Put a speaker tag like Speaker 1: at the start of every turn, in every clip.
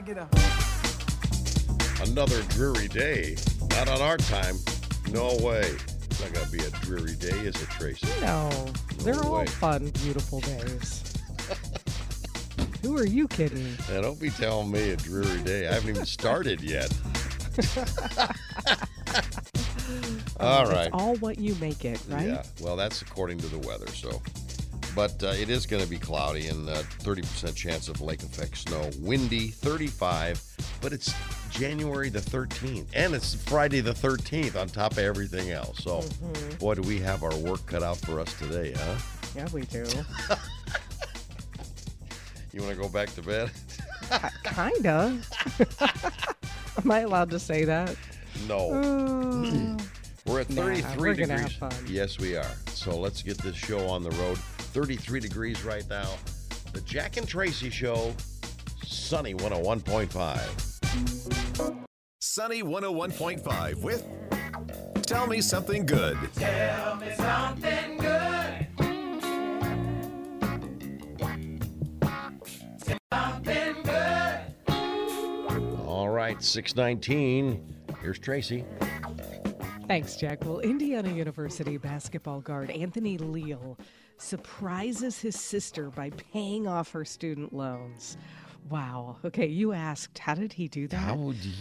Speaker 1: gotta get a.
Speaker 2: Another dreary day. Not on our time. No way. It's not gonna be a dreary day, is it, Tracy?
Speaker 3: No, they're all fun, beautiful days. Who are you kidding?
Speaker 2: Now, don't be telling me a dreary day. I haven't even started yet. all
Speaker 3: It's
Speaker 2: right.
Speaker 3: all what you make it, right?
Speaker 2: Yeah. Well, that's according to the weather. So, but uh, it is going to be cloudy and uh, 30% chance of lake effect snow. Windy, 35. But it's January the 13th, and it's Friday the 13th on top of everything else. So,
Speaker 3: Mm-hmm.
Speaker 2: boy, do we have our work cut out for us today, huh?
Speaker 3: Yeah, we do.
Speaker 2: You want to go back to bed?
Speaker 3: Kinda. Am I allowed to say that?
Speaker 2: no.
Speaker 3: Uh,
Speaker 2: We're at
Speaker 3: Nah,
Speaker 2: 33
Speaker 3: we're
Speaker 2: degrees.
Speaker 3: have fun.
Speaker 2: Yes, we are. So let's get this show on the road. 33 degrees right now. The Jack and Tracy Show, Sunny 101.5.
Speaker 4: Sunny 101.5 with Tell Me Something Good.
Speaker 1: Tell me something good. Something good.
Speaker 2: All right, 619. Here's Tracy.
Speaker 3: Thanks, Jack. Well, Indiana University basketball guard Anthony Leal surprises his sister by paying off her student loans. Wow. Okay, you asked, how did he do that?
Speaker 2: How would you.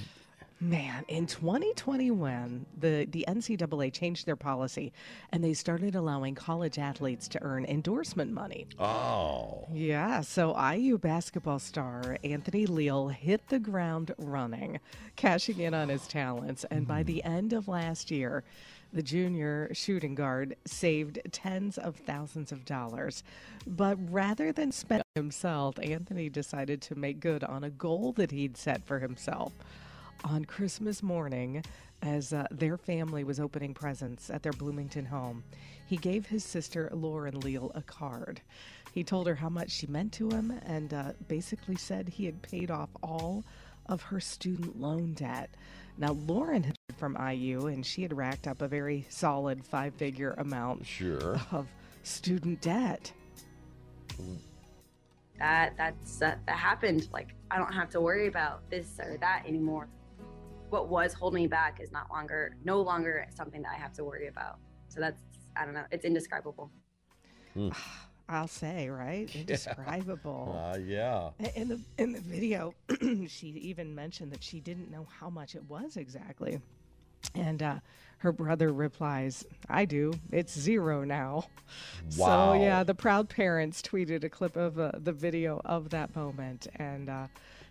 Speaker 3: Man, in 2021, the, the NCAA changed their policy and they started allowing college athletes to earn endorsement money.
Speaker 2: Oh.
Speaker 3: Yeah, so IU basketball star Anthony Leal hit the ground running, cashing in on his talents. And by mm-hmm. the end of last year, the junior shooting guard saved tens of thousands of dollars. But rather than spend himself, Anthony decided to make good on a goal that he'd set for himself. On Christmas morning, as uh, their family was opening presents at their Bloomington home, he gave his sister Lauren Leal a card. He told her how much she meant to him and uh, basically said he had paid off all of her student loan debt. Now, Lauren had from IU and she had racked up a very solid five figure amount
Speaker 2: Sure.
Speaker 3: of student debt.
Speaker 5: that that's uh, that happened like i don't have to worry about this or that anymore what was holding me back is not longer no longer something that i have to worry about so that's i don't know it's indescribable
Speaker 3: I'll say, right? Indescribable.
Speaker 2: Uh, yeah.
Speaker 3: In the in the video, she even mentioned that she didn't know how much it was exactly, and uh, her brother replies, "I do. It's zero now."
Speaker 2: Wow.
Speaker 3: So yeah, the proud parents tweeted a clip of uh, the video of that moment, and uh,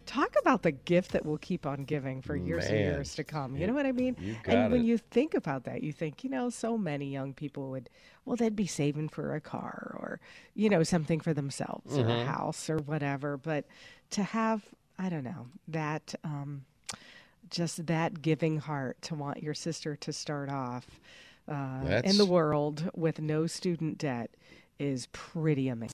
Speaker 3: talk about the gift that will keep on giving for years and years to come. You know what I mean? And
Speaker 2: got
Speaker 3: when you think about that, you think, you know, so many young people would, well, they'd be saving for a car or, you know, something for themselves or
Speaker 2: Mm-hmm.
Speaker 3: a house or whatever. But to have, I don't know, that, um, just that giving heart to want your sister to start off uh, in the world with no student debt is pretty amazing.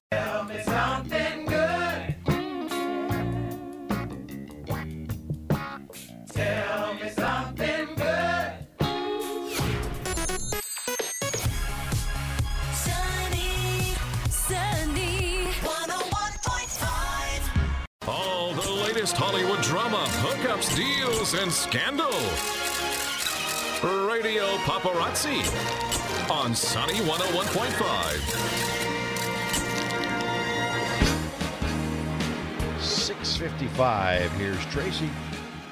Speaker 4: Latest Hollywood drama, hookups, deals, and scandal. Radio Paparazzi on Sunny 101.5.
Speaker 2: 655. Here's Tracy.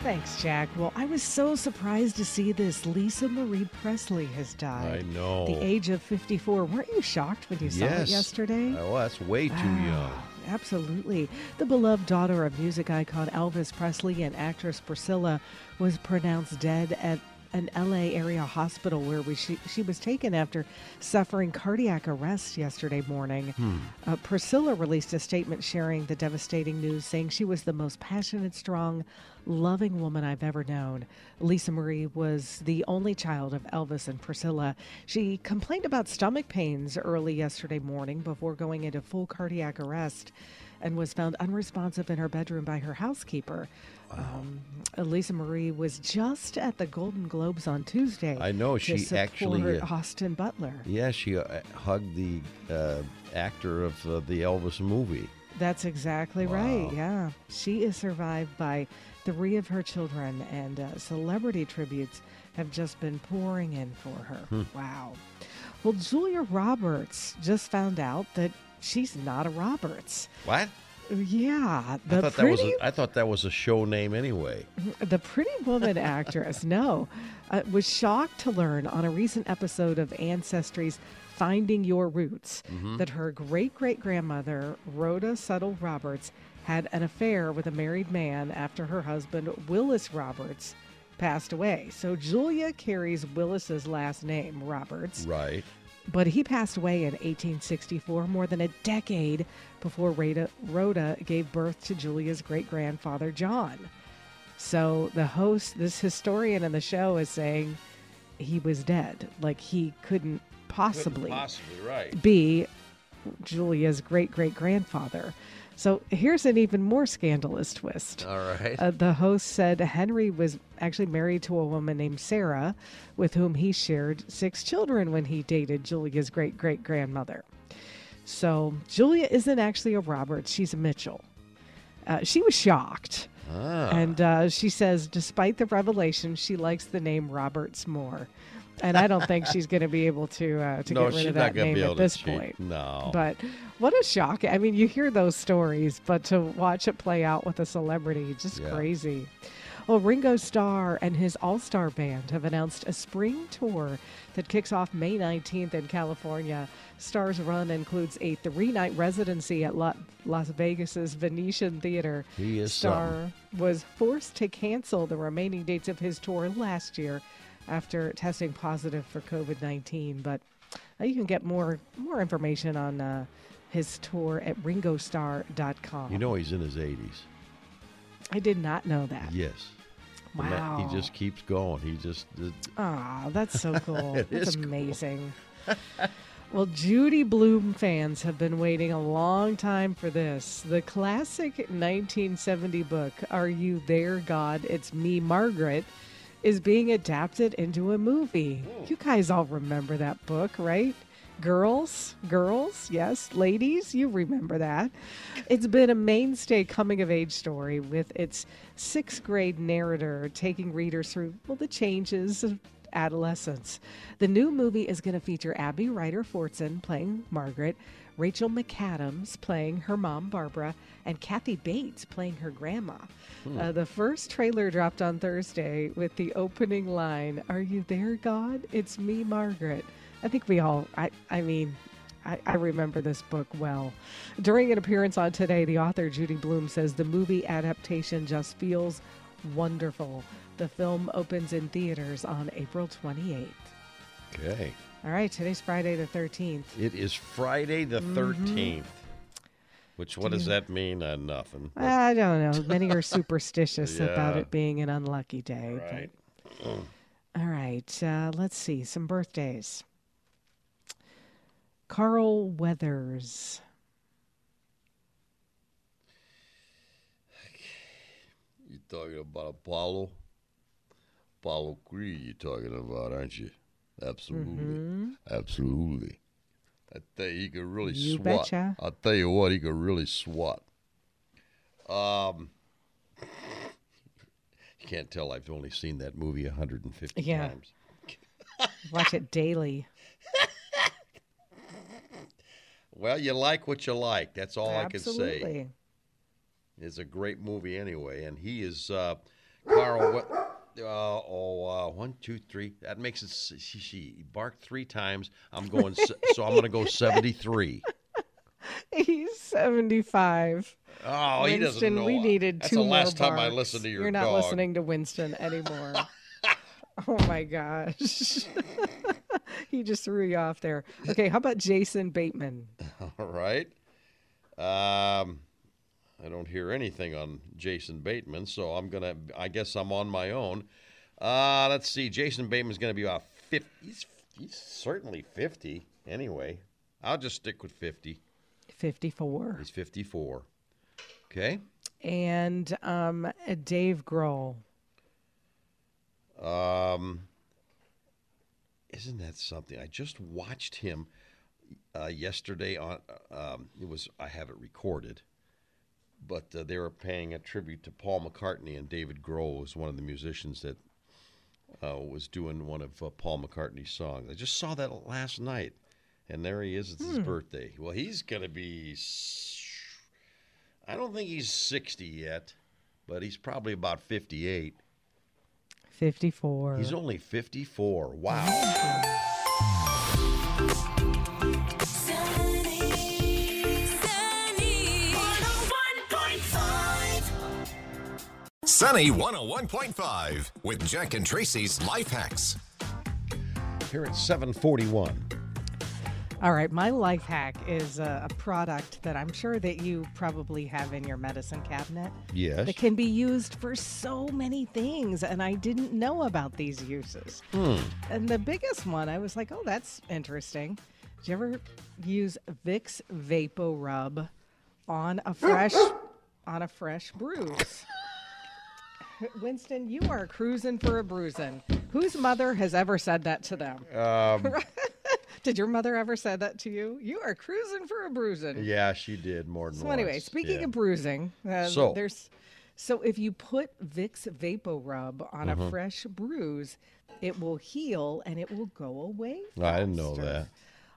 Speaker 3: Thanks, Jack. Well, I was so surprised to see this. Lisa Marie Presley has died.
Speaker 2: I know.
Speaker 3: The age of 54. Weren't you shocked when you saw it yesterday?
Speaker 2: Oh, that's way too young.
Speaker 3: Absolutely. The beloved daughter of music icon Elvis Presley and actress Priscilla was pronounced dead at an LA area hospital where we, she, she was taken after suffering cardiac arrest yesterday morning. Uh, Priscilla released a statement sharing the devastating news, saying she was the most passionate, strong, loving woman I've ever known. Lisa Marie was the only child of Elvis and Priscilla. She complained about stomach pains early yesterday morning before going into full cardiac arrest and was found unresponsive in her bedroom by her housekeeper. Um, Lisa Marie was just at the Golden Globes on Tuesday.
Speaker 2: I know, she actually, uh,
Speaker 3: Austin Butler.
Speaker 2: Yeah, she uh, hugged the uh, actor of uh, the Elvis movie.
Speaker 3: That's exactly right. Yeah. She is survived by three of her children, and uh, celebrity tributes have just been pouring in for her. Wow. Well, Julia Roberts just found out that she's not a Roberts.
Speaker 2: What?
Speaker 3: Yeah. The
Speaker 2: I thought that was
Speaker 3: pretty-
Speaker 2: a, I thought that was a show name anyway.
Speaker 3: the Pretty Woman actress, no, uh, was shocked to learn on a recent episode of Ancestry's Finding Your Roots that her great great grandmother, Rhoda Settle Roberts, had an affair with a married man after her husband, Willis Roberts, passed away. So Julia carries Willis's last name, Roberts.
Speaker 2: Right.
Speaker 3: But he passed away in 1864, more than a decade before Rhoda, Rhoda gave birth to Julia's great grandfather, John. So the host, this historian in the show, is saying he was dead. Like he couldn't possibly
Speaker 2: Possibly right.
Speaker 3: be Julia's great great grandfather. So here's an even more scandalous twist.
Speaker 2: All right.
Speaker 3: Uh, the host said Henry was actually married to a woman named Sarah, with whom he shared six children when he dated Julia's great great grandmother. So Julia isn't actually a Roberts, she's a Mitchell. Uh, she was shocked.
Speaker 2: Ah.
Speaker 3: And uh, she says, despite the revelation, she likes the name Roberts more. And I don't think she's going to be able to uh, to
Speaker 2: no,
Speaker 3: get rid of that name
Speaker 2: to be able
Speaker 3: at this
Speaker 2: cheat.
Speaker 3: point.
Speaker 2: No.
Speaker 3: But what a shock. I mean, you hear those stories, but to watch it play out with a celebrity, just
Speaker 2: Yeah.
Speaker 3: crazy. Well, Ringo Starr and his All Star Band have announced a spring tour that kicks off May 19th in California. Starr's run includes a three night residency at La- Las Vegas's Venetian Theater.
Speaker 2: He is
Speaker 3: Starr
Speaker 2: something.
Speaker 3: was forced to cancel the remaining dates of his tour last year after testing positive for COVID 19. But uh, you can get more more information on uh, his tour at ringostarr.com.
Speaker 2: you know he's in his 80s.
Speaker 3: I did not know that.
Speaker 2: Yes.
Speaker 3: Wow.
Speaker 2: He just keeps going. He just
Speaker 3: Ah, that's so cool. That's
Speaker 2: is cool.
Speaker 3: amazing. well, Judy Blume fans have been waiting a long time for this. The classic 1970 book, Are You There, God? It's Me, Margaret, is being adapted into a movie. You guys all remember that book, right? Girls, girls, yes, ladies, you remember that. It's been a mainstay coming of age story with its sixth grade narrator taking readers through, well, the changes of adolescence. The new movie is going to feature Abby Ryder Fortson playing Margaret, Rachel McAdams playing her mom, Barbara, and Kathy Bates playing her grandma. Uh, the first trailer dropped on Thursday with the opening line Are you there, God? It's me, Margaret. I think we all, I, I mean, I, I remember this book well. During an appearance on Today, the author Judy Blume says the movie adaptation just feels wonderful. The film opens in theaters on April 28th.
Speaker 2: okay.
Speaker 3: All right, today's Friday the 13th.
Speaker 2: It is Friday the
Speaker 3: Mm-hmm.
Speaker 2: 13th. Which what does that mean? Uh, nothing. But-
Speaker 3: I don't know. Many are superstitious about it being an unlucky day. but-
Speaker 2: Right.
Speaker 3: All right, uh, let's see some birthdays. Carl Weathers.
Speaker 2: You're talking about Apollo? Apollo Creed you're talking about, aren't you? Absolutely. Absolutely. I tell you, he could really
Speaker 3: You
Speaker 2: swat.
Speaker 3: betcha.
Speaker 2: I'll tell you what, he could really swat. Um, you can't tell I've only seen that movie 150
Speaker 3: Yeah.
Speaker 2: times.
Speaker 3: Watch it daily.
Speaker 2: Well, you like what you like. That's all I can say.
Speaker 3: Absolutely.
Speaker 2: It's a great movie anyway, and he is uh, Carl. What? Uh, oh, uh, one, two, three. That makes it. She, she barked three times. I'm going. so I'm going to go 73.
Speaker 3: He's 75.
Speaker 2: Oh, he doesn't
Speaker 3: Winston,
Speaker 2: know.
Speaker 3: we needed
Speaker 2: That's
Speaker 3: two
Speaker 2: the last
Speaker 3: more
Speaker 2: time I
Speaker 3: barks.
Speaker 2: listened to your
Speaker 3: You're not
Speaker 2: dog.
Speaker 3: listening to Winston anymore. oh my gosh. he just threw you off there. Okay, how about Jason Bateman?
Speaker 2: All right. Um, I don't hear anything on Jason Bateman, so I'm gonna. I guess I'm on my own. Uh, let's see. Jason Bateman's gonna be about 50. He's, he's certainly 50. Anyway, I'll just stick with 50.
Speaker 3: 54.
Speaker 2: He's 54. Okay.
Speaker 3: And um, Dave Grohl.
Speaker 2: Um, isn't that something? I just watched him uh, yesterday on. Um, it was I have it recorded. but uh, they were paying a tribute to Paul McCartney, and David Grohl was one of the musicians that uh, was doing one of uh, Paul McCartney's songs. I just saw that last night, and there he is. It's his birthday. Well, he's gonna be. I don't think he's sixty yet, but he's probably about fifty-eight.
Speaker 3: 54.
Speaker 2: He's only fifty-four. Wow.
Speaker 6: Sunny, sunny. 101.5.
Speaker 4: Sunny 101.5 with Jack and Tracy's Life Hacks.
Speaker 2: Here at seven forty-one.
Speaker 3: All right, my life hack is a, a product that I'm sure that you probably have in your medicine cabinet.
Speaker 2: Yes.
Speaker 3: That can be used for so many things, and I didn't know about these uses. Hmm. And the biggest one, I was like, oh, that's interesting. Did you ever use Vicks Vapo Rub on a fresh on a fresh bruise? Winston, you are cruising for a bruising. Whose mother has ever said that to them? Um, Did your mother ever say that to you? You are cruising for a bruising.
Speaker 2: Yeah, she did more than
Speaker 3: So
Speaker 2: once.
Speaker 3: anyway, speaking
Speaker 2: Yeah.
Speaker 3: of bruising, uh,
Speaker 2: So-
Speaker 3: there's so if you put Vicks Vapo Rub on
Speaker 2: Mm-hmm.
Speaker 3: a fresh bruise, it will heal and it will go away. Faster.
Speaker 2: I didn't know that.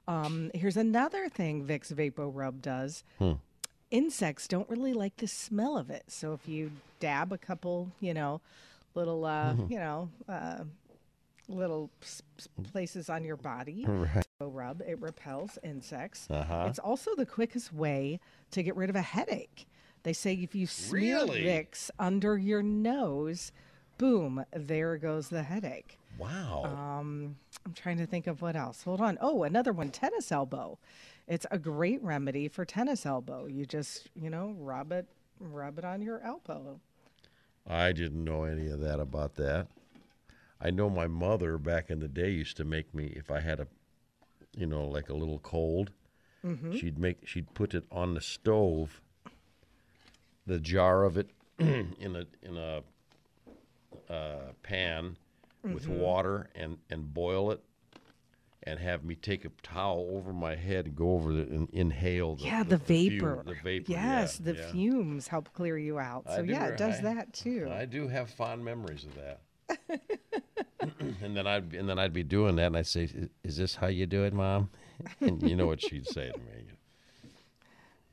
Speaker 3: Um, here's another thing Vicks Vapo Rub does.
Speaker 2: Hmm.
Speaker 3: Insects don't really like the smell of it, so if you dab a couple, you know, little, uh,
Speaker 2: Mm-hmm.
Speaker 3: you know, uh, little s- places on your body,
Speaker 2: Right.
Speaker 3: Rub it repels insects.
Speaker 2: Uh-huh.
Speaker 3: It's also the quickest way to get rid of a headache. They say if you smear
Speaker 2: Really?
Speaker 3: Vicks under your nose, boom, there goes the headache.
Speaker 2: Wow.
Speaker 3: Um, I'm trying to think of what else. Hold on. Oh, another one, tennis elbow. It's a great remedy for tennis elbow. You just, you know, rub it, rub it on your elbow.
Speaker 2: I didn't know any of that about that. I know my mother back in the day used to make me if I had a, you know, like a little cold. She'd make she'd put it on the stove. The jar of it in a in a uh, pan with water and and boil it, and have me take a towel over my head and go over the and inhale the
Speaker 3: yeah, the,
Speaker 2: fume-
Speaker 3: vapor.
Speaker 2: the vapor.
Speaker 3: Yes,
Speaker 2: yeah,
Speaker 3: the
Speaker 2: yeah.
Speaker 3: fumes help clear you out. So
Speaker 2: do
Speaker 3: yeah, it does
Speaker 2: I-
Speaker 3: that too.
Speaker 2: I do have fond memories of that. and then I'd and then I'd be doing that, and I'd say, "I- "Is this how you do it, Mom?" And you know what she'd say to me?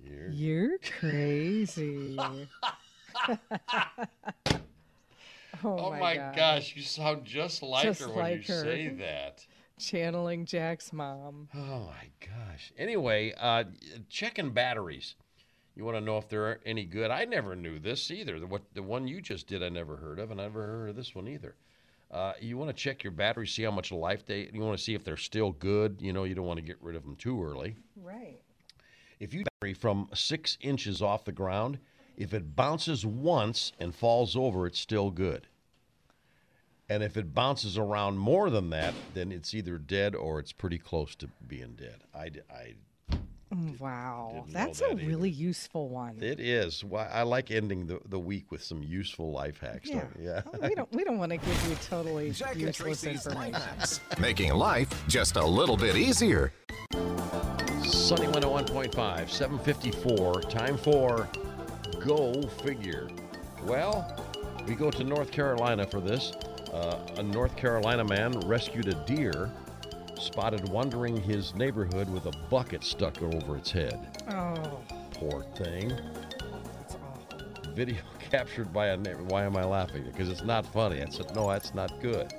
Speaker 2: You're
Speaker 3: You're crazy. oh,
Speaker 2: Oh
Speaker 3: my,
Speaker 2: my
Speaker 3: God.
Speaker 2: gosh, you sound just like
Speaker 3: Just
Speaker 2: her when
Speaker 3: like
Speaker 2: you
Speaker 3: her.
Speaker 2: say that.
Speaker 3: Channeling Jack's mom.
Speaker 2: Oh my gosh. Anyway, uh, checking batteries. You want to know if they're any good? I never knew this either. The, what the one you just did, I never heard of, and I never heard of this one either. Uh, you want to check your batteries, see how much life they. You want to see if they're still good. You know, you don't want to get rid of them too early.
Speaker 3: Right.
Speaker 2: If you battery from six inches off the ground, if it bounces once and falls over, it's still good. And if it bounces around more than that, then it's either dead or it's pretty close to being dead. I, I-
Speaker 3: Wow. That's
Speaker 2: that
Speaker 3: a
Speaker 2: either.
Speaker 3: really useful one.
Speaker 2: it is. Why I like ending the, the week with some useful life hacks.
Speaker 3: yeah.
Speaker 2: Don't yeah.
Speaker 3: We don't we don't want to give you totally
Speaker 4: Jack and
Speaker 3: useless information.
Speaker 4: Making life just a little bit easier.
Speaker 2: Sunny 101.5, 754. Time for Go Figure. Well, we go to North Carolina for this. Uh, a North Carolina man rescued a deer spotted wandering his neighborhood with a bucket stuck over its head.
Speaker 3: Oh,
Speaker 2: Poor thing.
Speaker 3: that's awful.
Speaker 2: Video captured by a neighbor. Why am I laughing? Because it's not funny. I said, no, that's not good.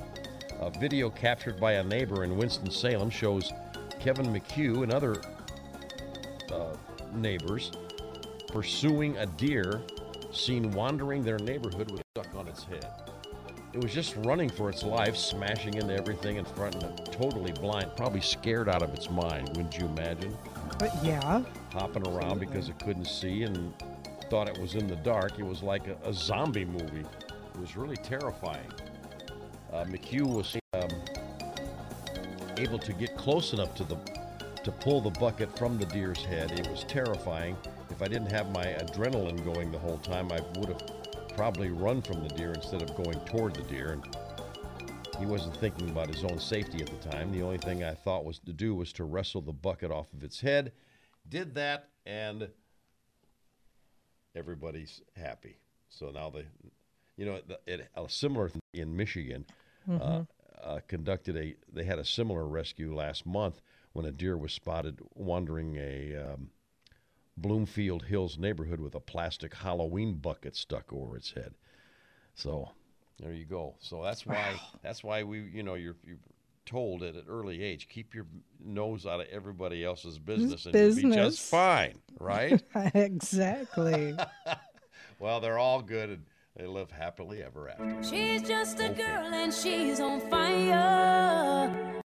Speaker 2: A video captured by a neighbor in Winston-Salem shows Kevin McHugh and other uh, neighbors pursuing a deer seen wandering their neighborhood with stuck on its head. It was just running for its life, smashing into everything in front and totally blind, probably scared out of its mind, wouldn't you imagine?
Speaker 3: But yeah,
Speaker 2: hopping around because it couldn't see and thought it was in the dark. It was like a, a zombie movie. It was really terrifying. Uh, McHugh was um, able to get close enough to the to pull the bucket from the deer's head. It was terrifying. If I didn't have my adrenaline going the whole time, I would have probably run from the deer instead of going toward the deer. And he wasn't thinking about his own safety at the time. The only thing I thought was to do was to wrestle the bucket off of its head. Did that, and everybody's happy. So now they, you know, the- it, a similar thing in Michigan uh, uh, conducted a. They had a similar rescue last month when a deer was spotted wandering a um, Bloomfield Hills neighborhood with a plastic Halloween bucket stuck over its head. So there you go. So that's why that's why we you know you're you're told at an early age keep your nose out of everybody else's business and you'll be just fine, right?
Speaker 3: exactly.
Speaker 2: well, they're all good and they live happily ever after.
Speaker 6: She's just a girl and she's on fire.